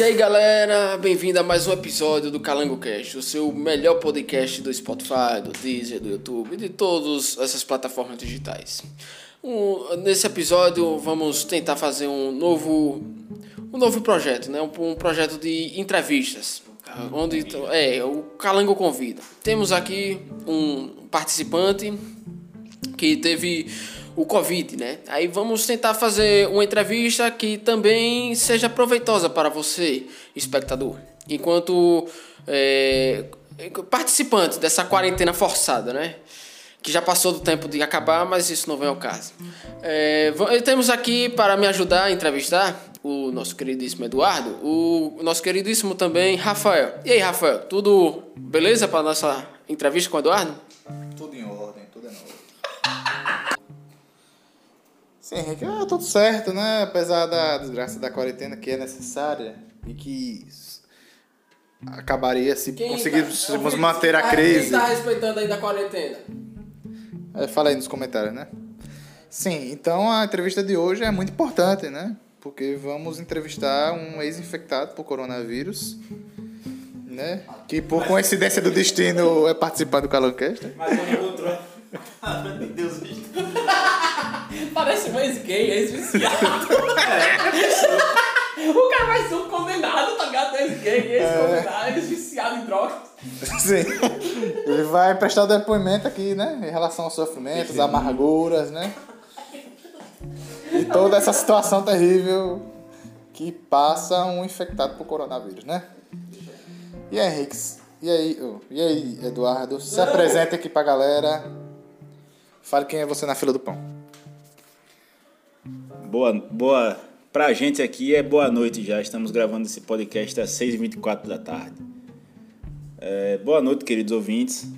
E aí galera, bem-vindo a mais um episódio do Calango Cast, o seu melhor podcast do Spotify, do Deezer, do YouTube de todas essas plataformas digitais. Um, nesse episódio vamos tentar fazer um novo, um novo projeto, né? um, um projeto de entrevistas, onde é o Calango convida. Temos aqui um participante que teve o Covid, né? Aí vamos tentar fazer uma entrevista que também seja proveitosa para você, espectador, enquanto é, participante dessa quarentena forçada, né? Que já passou do tempo de acabar, mas isso não vem ao caso. É, temos aqui para me ajudar a entrevistar o nosso queridíssimo Eduardo, o nosso queridíssimo também Rafael. E aí, Rafael, tudo beleza para nossa entrevista com o Eduardo? Sim, Henrique, é tudo certo, né? Apesar da desgraça da quarentena que é necessária e que acabaria se quem conseguíssemos tá, manter a crise. Quem está respeitando aí da quarentena? É, fala aí nos comentários, né? Sim, então a entrevista de hoje é muito importante, né? Porque vamos entrevistar um ex-infectado por coronavírus, né? Que por coincidência do destino é participante do Caloncast. Mas não encontrou. Ah, meu Deus, Parece mais gay, ex-viciado. É. O cara vai ser um condenado, tá ligado? Ex-gay, ex-condenado, é. ex-viciado em drogas. Sim. Ele vai prestar o depoimento aqui, né? Em relação aos sofrimentos, amarguras, né? E toda essa situação terrível que passa um infectado por coronavírus, né? E aí, Henrique? E aí, oh, e aí, Eduardo? Se apresente aqui pra galera. Fale quem é você na fila do pão. Boa, boa. Pra gente aqui é boa noite já. Estamos gravando esse podcast às 6h24 da tarde. É, boa noite, queridos ouvintes.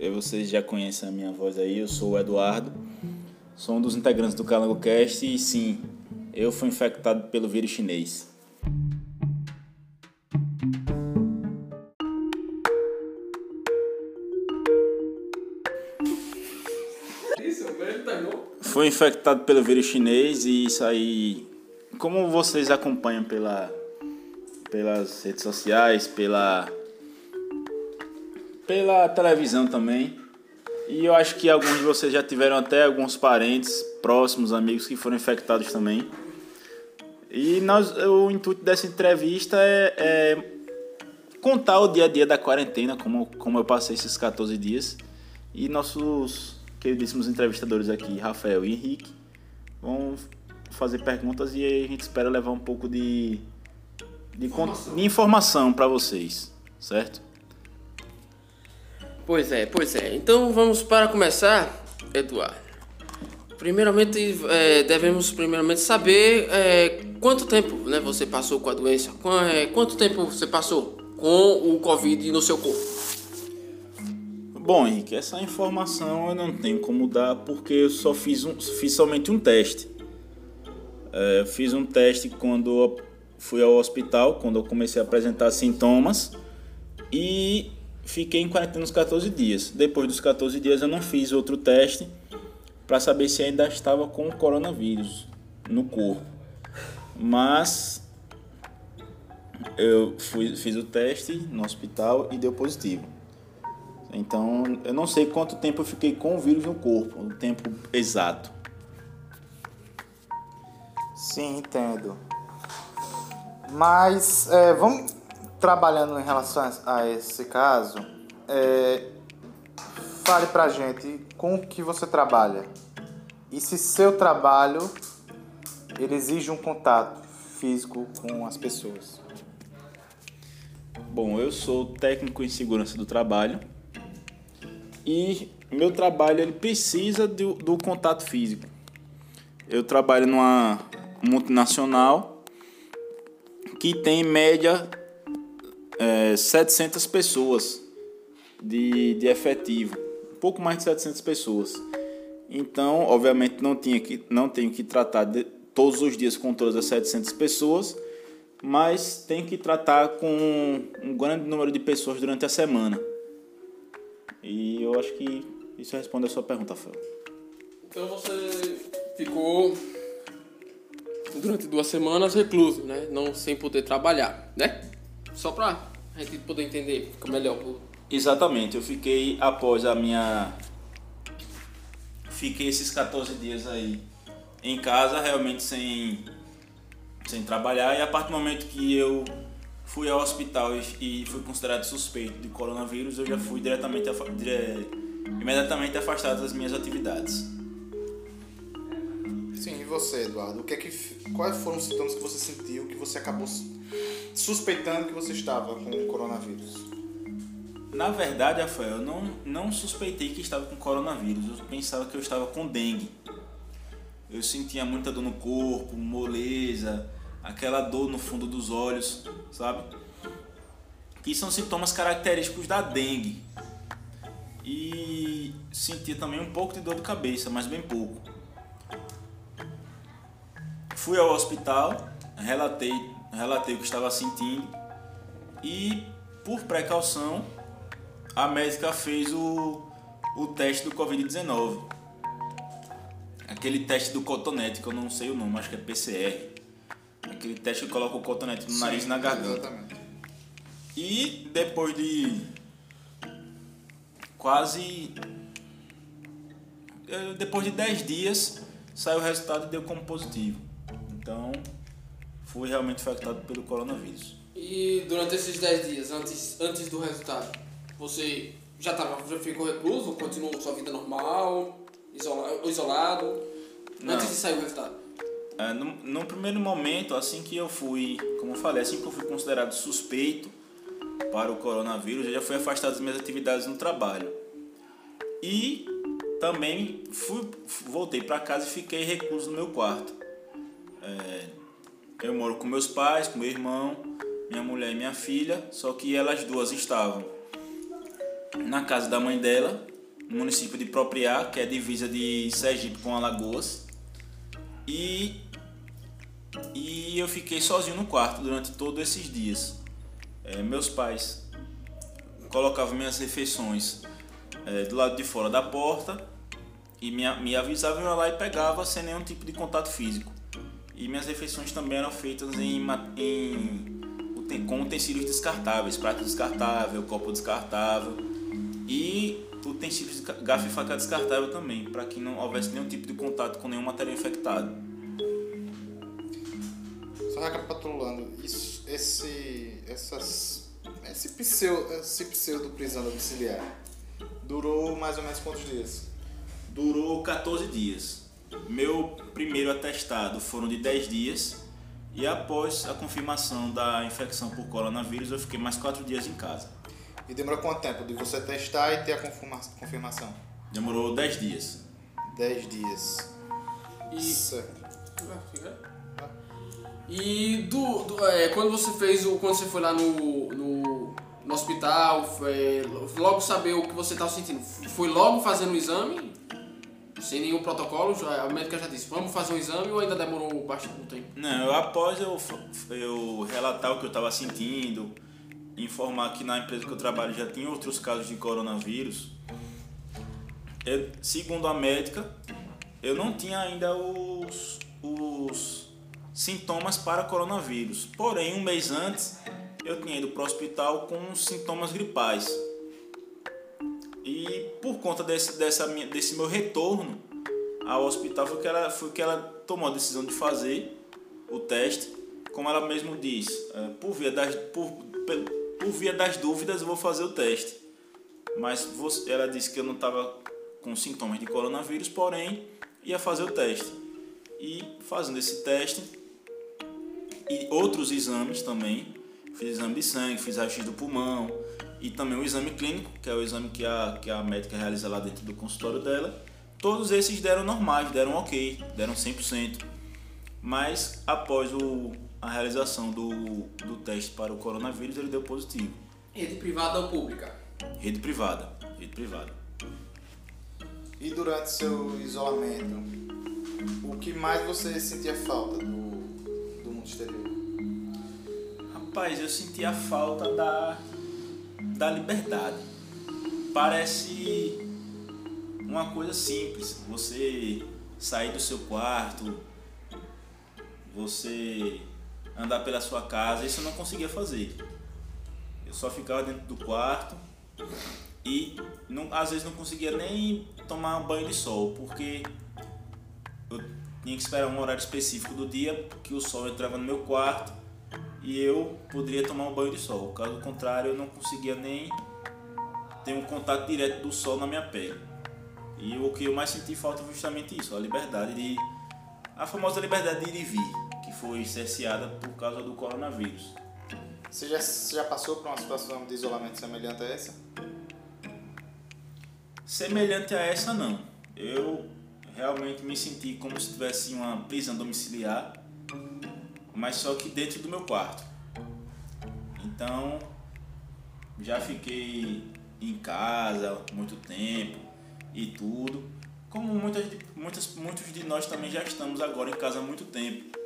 Eu, vocês já conhecem a minha voz aí. Eu sou o Eduardo. Sou um dos integrantes do Calango Cast e sim, eu fui infectado pelo vírus chinês. Foi infectado pelo vírus chinês e isso aí. Como vocês acompanham pela, pelas redes sociais, pela, pela televisão também. E eu acho que alguns de vocês já tiveram até alguns parentes próximos, amigos que foram infectados também. E nós, o intuito dessa entrevista é, é contar o dia a dia da quarentena, como, como eu passei esses 14 dias. E nossos queridíssimos entrevistadores aqui, Rafael e Henrique, vão fazer perguntas e a gente espera levar um pouco de, de informação, de informação para vocês, certo? Pois é, pois é. Então vamos para começar, Eduardo. Primeiramente, é, devemos primeiramente saber é, quanto tempo né, você passou com a doença, é, quanto tempo você passou com o Covid no seu corpo. Bom, Henrique, essa informação eu não tenho como dar porque eu só fiz, um, fiz somente um teste. É, fiz um teste quando fui ao hospital, quando eu comecei a apresentar sintomas e fiquei em quarentena uns 14 dias. Depois dos 14 dias eu não fiz outro teste para saber se ainda estava com o coronavírus no corpo. Mas eu fui, fiz o teste no hospital e deu positivo. Então, eu não sei quanto tempo eu fiquei com o vírus no corpo, o tempo exato. Sim, entendo. Mas é, vamos trabalhando em relação a esse caso. É, fale pra gente com o que você trabalha e se seu trabalho ele exige um contato físico com as pessoas. Bom, eu sou técnico em segurança do trabalho e meu trabalho ele precisa do, do contato físico. Eu trabalho numa multinacional que tem em média é, 700 pessoas de, de efetivo, um pouco mais de 700 pessoas. Então, obviamente, não, tinha que, não tenho que tratar de, todos os dias com todas as 700 pessoas, mas tenho que tratar com um grande número de pessoas durante a semana. E eu acho que isso responde a sua pergunta, Fel. Então você ficou durante duas semanas recluso, né? Não sem poder trabalhar, né? Só pra a gente poder entender, fica melhor. Exatamente, eu fiquei após a minha. Fiquei esses 14 dias aí em casa, realmente sem, sem trabalhar, e a partir do momento que eu fui ao hospital e, e fui considerado suspeito de coronavírus, eu já fui diretamente, dire, imediatamente afastado das minhas atividades. Sim, e você, Eduardo? O que é que, quais foram os sintomas que você sentiu que você acabou suspeitando que você estava com o coronavírus? Na verdade, Rafael, eu não, não suspeitei que estava com coronavírus. Eu pensava que eu estava com dengue. Eu sentia muita dor no corpo, moleza, aquela dor no fundo dos olhos, sabe? Que são sintomas característicos da dengue. E sentia também um pouco de dor de cabeça, mas bem pouco. Fui ao hospital, relatei, relatei o que estava sentindo e, por precaução, a médica fez o, o teste do Covid-19. Aquele teste do cotonete, que eu não sei o nome, acho que é PCR. Aquele teste que coloca o cotonete no Sim, nariz e na garganta. Exatamente. E depois de quase. Eh, depois de 10 dias, saiu o resultado e deu como positivo. Então, fui realmente infectado pelo coronavírus. E durante esses 10 dias, antes, antes do resultado, você já, tava, já ficou recluso? Continuou sua vida normal? Isolado? isolado Não. Antes de sair o resultado? É, no, no primeiro momento, assim que eu fui, como eu falei, assim que eu fui considerado suspeito para o coronavírus, eu já fui afastado das minhas atividades no trabalho. E também fui, voltei para casa e fiquei recluso no meu quarto. É, eu moro com meus pais, com meu irmão, minha mulher e minha filha, só que elas duas estavam na casa da mãe dela, no município de Propriá, que é divisa de Sergipe com Alagoas. E, e eu fiquei sozinho no quarto durante todos esses dias. É, meus pais colocavam minhas refeições é, do lado de fora da porta e me, me avisavam, eu ia lá e pegava sem nenhum tipo de contato físico. E minhas refeições também eram feitas em, em com utensílios descartáveis, prato descartável, copo descartável e utensílios de garfo e faca descartável também, para que não houvesse nenhum tipo de contato com nenhum material infectado. Só recapitulando, isso, esse, essas, esse, pseudo, esse pseudo prisão domiciliar durou mais ou menos quantos dias? Durou 14 dias. Meu primeiro atestado foram de 10 dias e após a confirmação da infecção por coronavírus eu fiquei mais 4 dias em casa. E demorou quanto tempo de você testar e ter a confirmação? Demorou 10 dias. 10 dias. E... Certo. E do, do é, quando você fez o. Quando você foi lá no, no, no hospital, foi, logo saber o que você estava sentindo. Foi logo fazendo o exame? Sem nenhum protocolo? Já, a médica já disse, vamos fazer um exame ou ainda demorou bastante tempo? Não, após eu, eu relatar o que eu estava sentindo, informar que na empresa que eu trabalho já tinha outros casos de coronavírus. Eu, segundo a médica, eu não tinha ainda os, os sintomas para coronavírus. Porém, um mês antes, eu tinha ido para o hospital com sintomas gripais. E por conta desse, dessa, desse meu retorno ao hospital, foi que, ela, foi que ela tomou a decisão de fazer o teste. Como ela mesmo diz, é, por via das, por, por via das dúvidas, eu vou fazer o teste. Mas você, ela disse que eu não estava com sintomas de coronavírus, porém ia fazer o teste. E fazendo esse teste e outros exames também, fiz exame de sangue, fiz raio-x do pulmão e também o exame clínico, que é o exame que a, que a médica realiza lá dentro do consultório dela. Todos esses deram normais, deram ok, deram 100%. Mas após o, a realização do, do teste para o coronavírus, ele deu positivo. Rede privada ou pública? Rede privada. Rede privada. E durante seu isolamento, o que mais você sentia falta do, Rapaz, eu sentia falta da, da liberdade. Parece uma coisa simples. Você sair do seu quarto, você andar pela sua casa, isso eu não conseguia fazer. Eu só ficava dentro do quarto e não, às vezes não conseguia nem tomar um banho de sol, porque eu tinha que esperar um horário específico do dia que o sol entrava no meu quarto e eu poderia tomar um banho de sol. Caso contrário, eu não conseguia nem ter um contato direto do sol na minha pele. E o que eu mais senti falta foi justamente isso, a liberdade de. a famosa liberdade de ir e vir, que foi cerceada por causa do coronavírus. Você já, você já passou por uma situação de isolamento semelhante a essa? Semelhante a essa, não. Eu realmente me senti como se tivesse uma prisão domiciliar, mas só que dentro do meu quarto. Então, já fiquei em casa muito tempo e tudo. Como muitas, muitas, muitos de nós também já estamos agora em casa há muito tempo,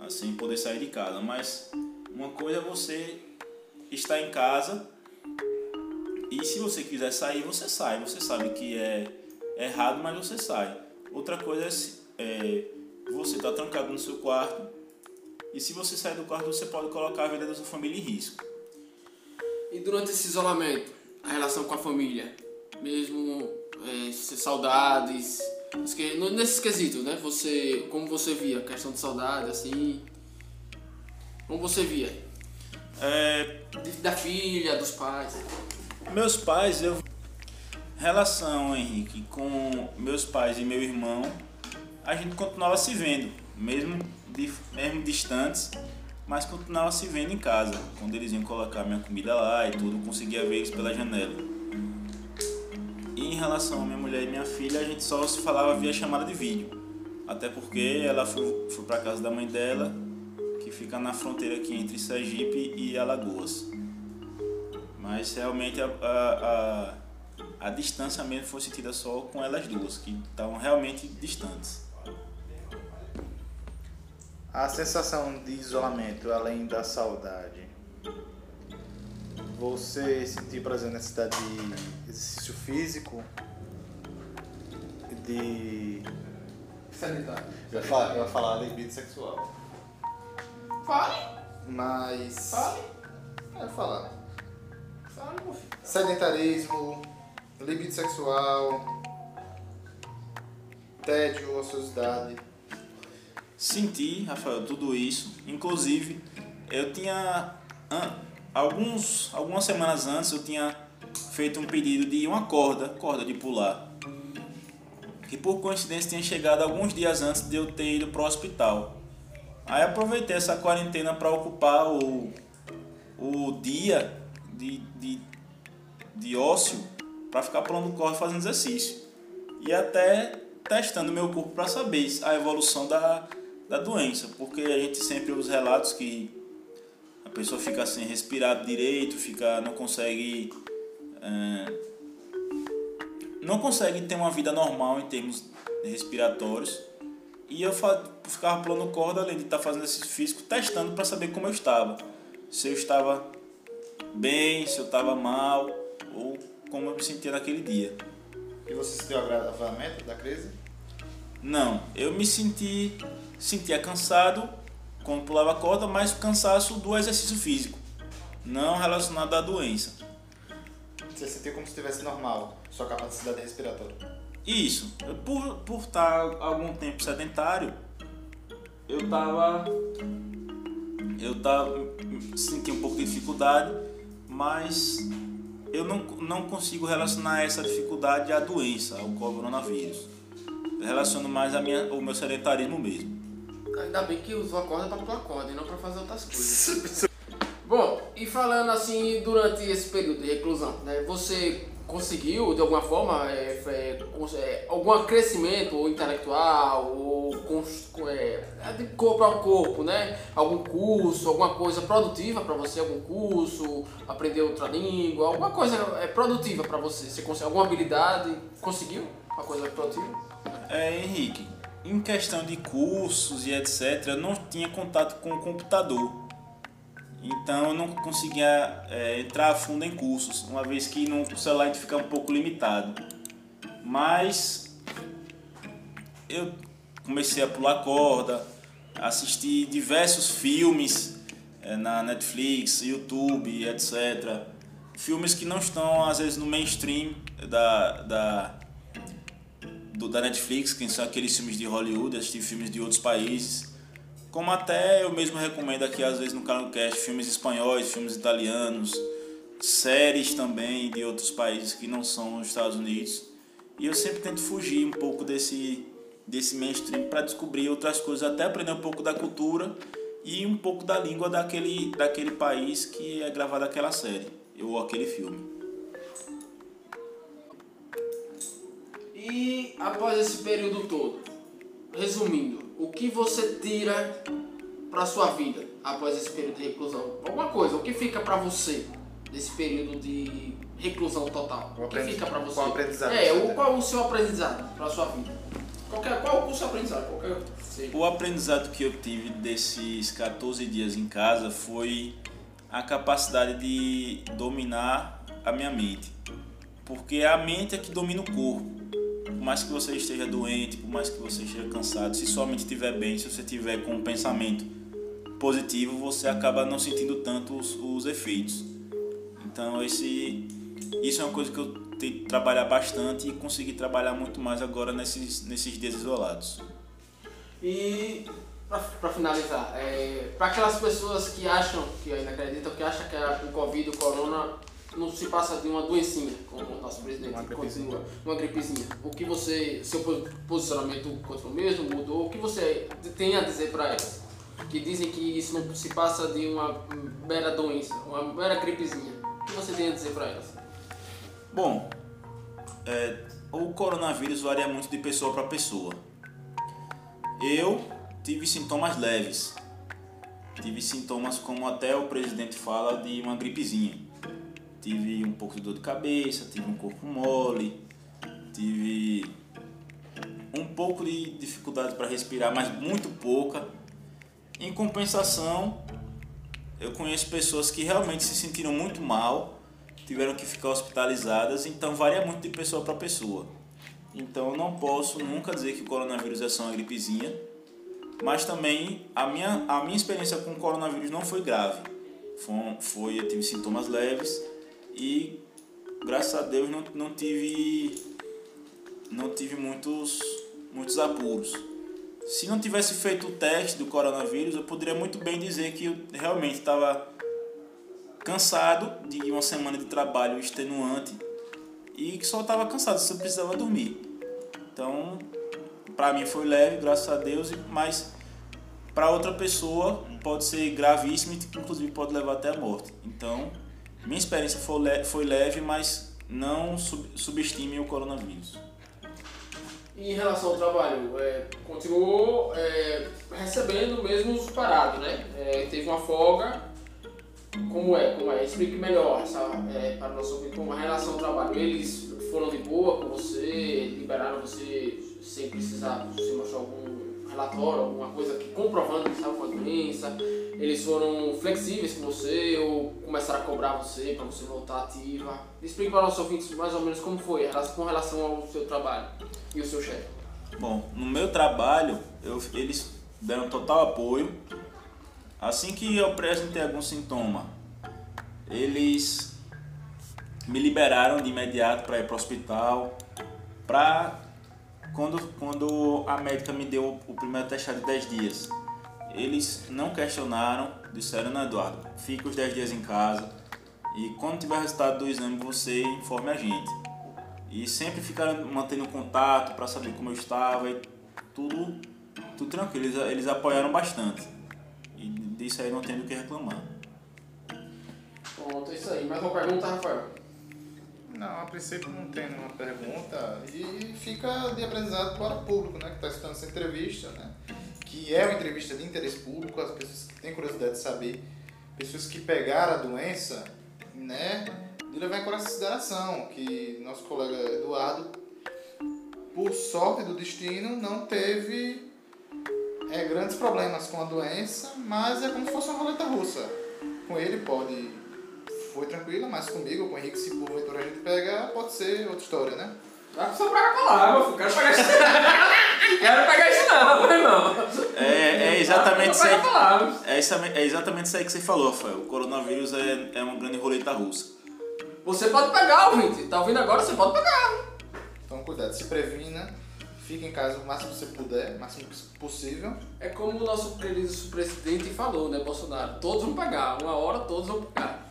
assim, poder sair de casa. Mas uma coisa é você estar em casa e se você quiser sair, você sai. Você sabe que é errado, mas você sai. Outra coisa é, é você estar tá trancado no seu quarto e se você sair do quarto, você pode colocar a vida da sua família em risco. E durante esse isolamento, a relação com a família, mesmo é, saudades, nesses quesitos, né? Você, como você via a questão de saudade, assim, como você via? É... Da filha, dos pais. Meus pais, eu relação, Henrique, com meus pais e meu irmão, a gente continuava se vendo, mesmo, mesmo distantes, mas continuava se vendo em casa. Quando eles iam colocar minha comida lá e tudo, conseguia ver eles pela janela. E em relação a minha mulher e minha filha, a gente só se falava via chamada de vídeo. Até porque ela foi, foi para casa da mãe dela, que fica na fronteira aqui entre Sergipe e Alagoas. Mas realmente a, a, a, a distância mesmo foi sentida só com elas duas, que estavam realmente distantes. A sensação de isolamento, além da saudade, você sentiu, por exemplo, necessidade de exercício físico, de. Sanitário. Eu ia falar, eu ia falar libido sexual. Fale! Mas. Fale! Eu ia falar. Fale, meu filho. Sedentarismo, libido sexual, tédio, ociosidade. Senti, Rafael, tudo isso. Inclusive, eu tinha. Alguns, algumas semanas antes eu tinha feito um pedido de uma corda, corda de pular. Que por coincidência tinha chegado alguns dias antes de eu ter ido para o hospital. Aí aproveitei essa quarentena para ocupar o, o dia de, de, de ócio para ficar pulando corda fazendo exercício. E até testando meu corpo para saber a evolução da, da doença, porque a gente sempre ouve os relatos que a pessoa fica sem respirar direito, fica, não consegue. É, não consegue ter uma vida normal em termos respiratórios. E eu ficava pulando corda, além de estar fazendo esse físico, testando para saber como eu estava. Se eu estava bem, se eu estava mal, ou como eu me sentia naquele dia. E você sentiu agravamento da crise? Não, eu me senti sentia cansado quando pulava corda, mas cansaço do exercício físico, não relacionado à doença. Você sentiu como se estivesse normal, sua capacidade respiratória? Isso. Por, por estar algum tempo sedentário, eu tava. Eu tava. Senti um pouco de dificuldade, mas eu não, não consigo relacionar essa dificuldade à doença, ao coronavírus. Eu relaciono mais a minha, o meu sedentarismo mesmo. Ainda bem que usou a corda pra pular corda e não pra fazer outras coisas. Bom, e falando assim, durante esse período de reclusão, né, você conseguiu de alguma forma é, é, é, algum crescimento intelectual ou é, é, de corpo a corpo, né? Algum curso, alguma coisa produtiva para você, algum curso, aprender outra língua, alguma coisa é produtiva para você. Você consegue alguma habilidade? Conseguiu uma coisa produtiva? É, Henrique, em questão de cursos e etc, eu não tinha contato com o computador. Então eu não conseguia é, entrar a fundo em cursos, uma vez que no celular fica um pouco limitado. Mas eu comecei a pular corda, assisti diversos filmes é, na Netflix, YouTube, etc. Filmes que não estão, às vezes, no mainstream da, da, do, da Netflix, que são aqueles filmes de Hollywood, assisti filmes de outros países. Como até eu mesmo recomendo aqui, às vezes, no canal Cast, filmes espanhóis, filmes italianos, séries também de outros países que não são os Estados Unidos. E eu sempre tento fugir um pouco desse, desse mainstream para descobrir outras coisas, até aprender um pouco da cultura e um pouco da língua daquele, daquele país que é gravada aquela série ou aquele filme. E após esse período todo, resumindo, o que você tira para sua vida após esse período de reclusão? Alguma coisa, o que fica para você desse período de reclusão total? O, que fica para você? Qual aprendizado? É, o, qual o seu aprendizado para sua vida? Qualquer, qual o seu aprendizado? Qualquer, o aprendizado que eu tive desses 14 dias em casa foi a capacidade de dominar a minha mente. Porque a mente é que domina o corpo. Por mais que você esteja doente, por mais que você esteja cansado, se sua mente estiver bem, se você tiver com um pensamento positivo, você acaba não sentindo tanto os, os efeitos. Então esse, isso é uma coisa que eu tenho que trabalhar bastante e consegui trabalhar muito mais agora nesses, nesses dias isolados. E para finalizar, é, para aquelas pessoas que acham, que ainda acreditam, que acham que o Covid, o Corona, não se passa de uma doencinha, como o nosso presidente uma continua, uma gripezinha. O que você, seu posicionamento continua o mesmo, mudou? O que você tem a dizer para elas? Que dizem que isso não se passa de uma mera doença, uma mera gripezinha. O que você tem a dizer para elas? Bom, é, o coronavírus varia muito de pessoa para pessoa. Eu tive sintomas leves. Tive sintomas como até o presidente fala de uma gripezinha tive um pouco de dor de cabeça, tive um corpo mole, tive um pouco de dificuldade para respirar, mas muito pouca. Em compensação, eu conheço pessoas que realmente se sentiram muito mal, tiveram que ficar hospitalizadas, então varia muito de pessoa para pessoa. Então eu não posso nunca dizer que o coronavírus é só uma gripezinha, mas também a minha, a minha experiência com o coronavírus não foi grave. Foi, foi eu tive sintomas leves, e graças a Deus não, não tive não tive muitos muitos apuros. Se não tivesse feito o teste do coronavírus, eu poderia muito bem dizer que eu realmente estava cansado de uma semana de trabalho extenuante e que só estava cansado, só precisava dormir. Então, para mim foi leve, graças a Deus, mas para outra pessoa pode ser gravíssimo e inclusive pode levar até a morte. Então, minha experiência foi, le foi leve, mas não sub subestime o coronavírus. E em relação ao trabalho, é, continuou é, recebendo mesmo os parados, né? É, teve uma folga. Como é? Como é? Explique melhor essa, é, para o nosso ouvinte como a relação ao trabalho. Eles foram de boa com você, liberaram você sem precisar se mostrar algum relatório, alguma coisa que comprovando que estava com a doença eles foram flexíveis com você ou começaram a cobrar você para você voltar ativa? Explique para os nossos ouvintes mais ou menos como foi com relação ao seu trabalho e o seu chefe. Bom, no meu trabalho, eu, eles deram total apoio. Assim que eu apresentei algum sintoma, eles me liberaram de imediato para ir para o hospital. Pra quando, quando a médica me deu o primeiro teste de 10 dias, eles não questionaram, disseram, não, Eduardo, fica os 10 dias em casa e quando tiver o resultado do exame você informe a gente. E sempre ficaram mantendo contato para saber como eu estava e tudo, tudo tranquilo, eles, eles apoiaram bastante. E disso aí não tenho o que reclamar. Pronto, é isso aí. Mais uma pergunta, Rafael? Não, a princípio não tem nenhuma pergunta e fica de aprendizado para o público, né, que está assistindo essa entrevista, né? que é uma entrevista de interesse público, as pessoas que têm curiosidade de saber, pessoas que pegaram a doença, né, de levar em consideração que nosso colega Eduardo, por sorte do destino, não teve é, grandes problemas com a doença, mas é como se fosse uma roleta russa. Com ele pode foi tranquila, mas comigo, com o Henrique, se porventura a gente pegar, pode ser outra história, né? Vai só pra lá, meu filho. Quero pegar isso. Quero pegar isso não, meu irmão. É, é exatamente isso aí. pega. É, é exatamente isso aí que você falou, Rafael. O coronavírus é, é uma grande roleta russa. Você pode pegar, ouvinte. Tá ouvindo agora? Você pode pegar. Então cuidado, se previna, fique em casa o máximo que você puder, o máximo possível. É como o nosso querido presidente falou, né, Bolsonaro? Todos vão pegar. Uma hora todos vão pegar.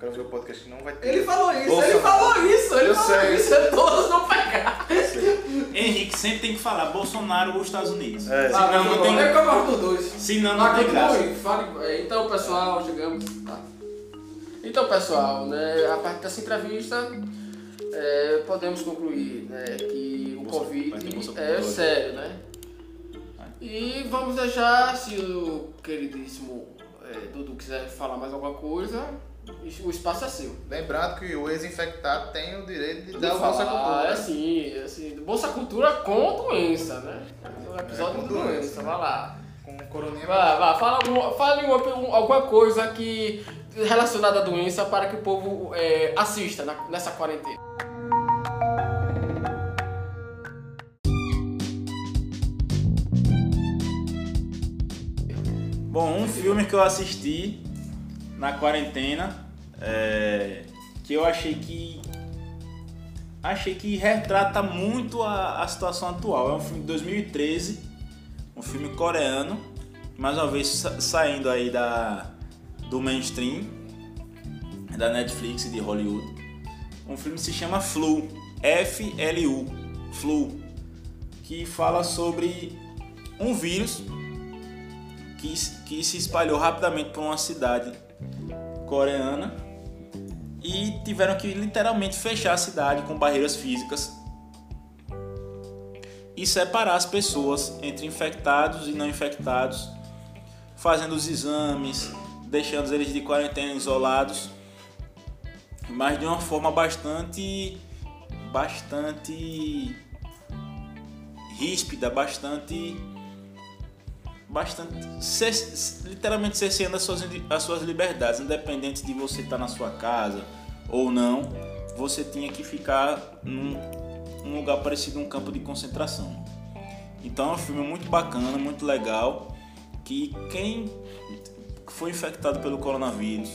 Eu quero ver o podcast que não vai ter. Ele falou isso, ele falou isso, ele Eu falou sei. isso. é Todos vão pegar. Henrique sempre tem que falar Bolsonaro ou Estados Unidos. É. Ah, Senão não tem, É que eu gosto dos dois. senão não Ah, tem graça. fale. Então, pessoal, chegamos. Tá. Então, pessoal, né, a partir dessa entrevista, é, podemos concluir né, que o Bolsa- Covid é sério, né? E vamos deixar, se o queridíssimo é, Dudu quiser falar mais alguma coisa, o espaço é seu. Lembrando que o ex-infectado tem o direito de De dar o Bolsa Cultura. É assim, é assim, Bolsa Cultura com doença, né? O episódio É, com com doença, doença. vai lá. Com coroninha. Vai, vai, fala, alguma, fale uma, um- alguma coisa que relacionada à doença para que o povo é, assista na- nessa quarentena. Bom, um filme que eu assisti na quarentena, é, que eu achei que achei que retrata muito a, a situação atual. É um filme de 2013, um filme coreano, mais uma vez sa- saindo aí da do mainstream da Netflix e de Hollywood. Um filme se chama Flu, F L U, Flu, que fala sobre um vírus que, que se espalhou rapidamente por uma cidade coreana e tiveram que literalmente fechar a cidade com barreiras físicas e separar as pessoas entre infectados e não infectados, fazendo os exames, deixando eles de quarentena isolados, mas de uma forma bastante bastante ríspida, bastante bastante literalmente cerceando as suas, as suas liberdades, independente de você estar na sua casa ou não, você tinha que ficar num, num lugar parecido a um campo de concentração. Então é um filme muito bacana, muito legal, que quem foi infectado pelo coronavírus,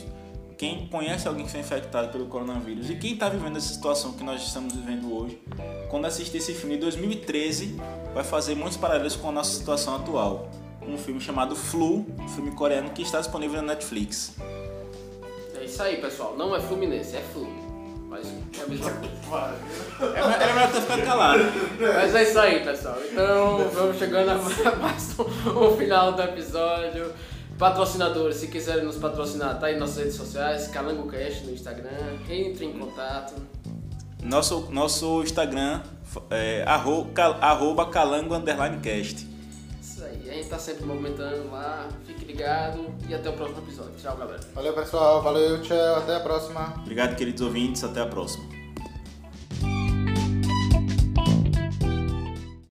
quem conhece alguém que foi infectado pelo coronavírus e quem está vivendo essa situação que nós estamos vivendo hoje, quando assistir esse filme em 2013, vai fazer muitos paralelos com a nossa situação atual. Um filme chamado Flu, um filme coreano que está disponível na Netflix. É isso aí, pessoal. Não é Fluminense, é Flu. Mas é a mesma coisa. Era melhor ter ficado calado. Mas é isso aí, pessoal. Então, vamos chegando a mais um final do episódio. Patrocinadores, se quiserem nos patrocinar, tá aí nas nossas redes sociais, CalangoCast no Instagram. Entre em contato. Nosso, nosso Instagram é arro, cal- arroba calango underline cast. A gente tá sempre movimentando lá. Fique ligado e até o próximo episódio. Tchau, galera. Valeu, pessoal. Valeu, tchau. Até a próxima. Obrigado, queridos ouvintes. Até a próxima.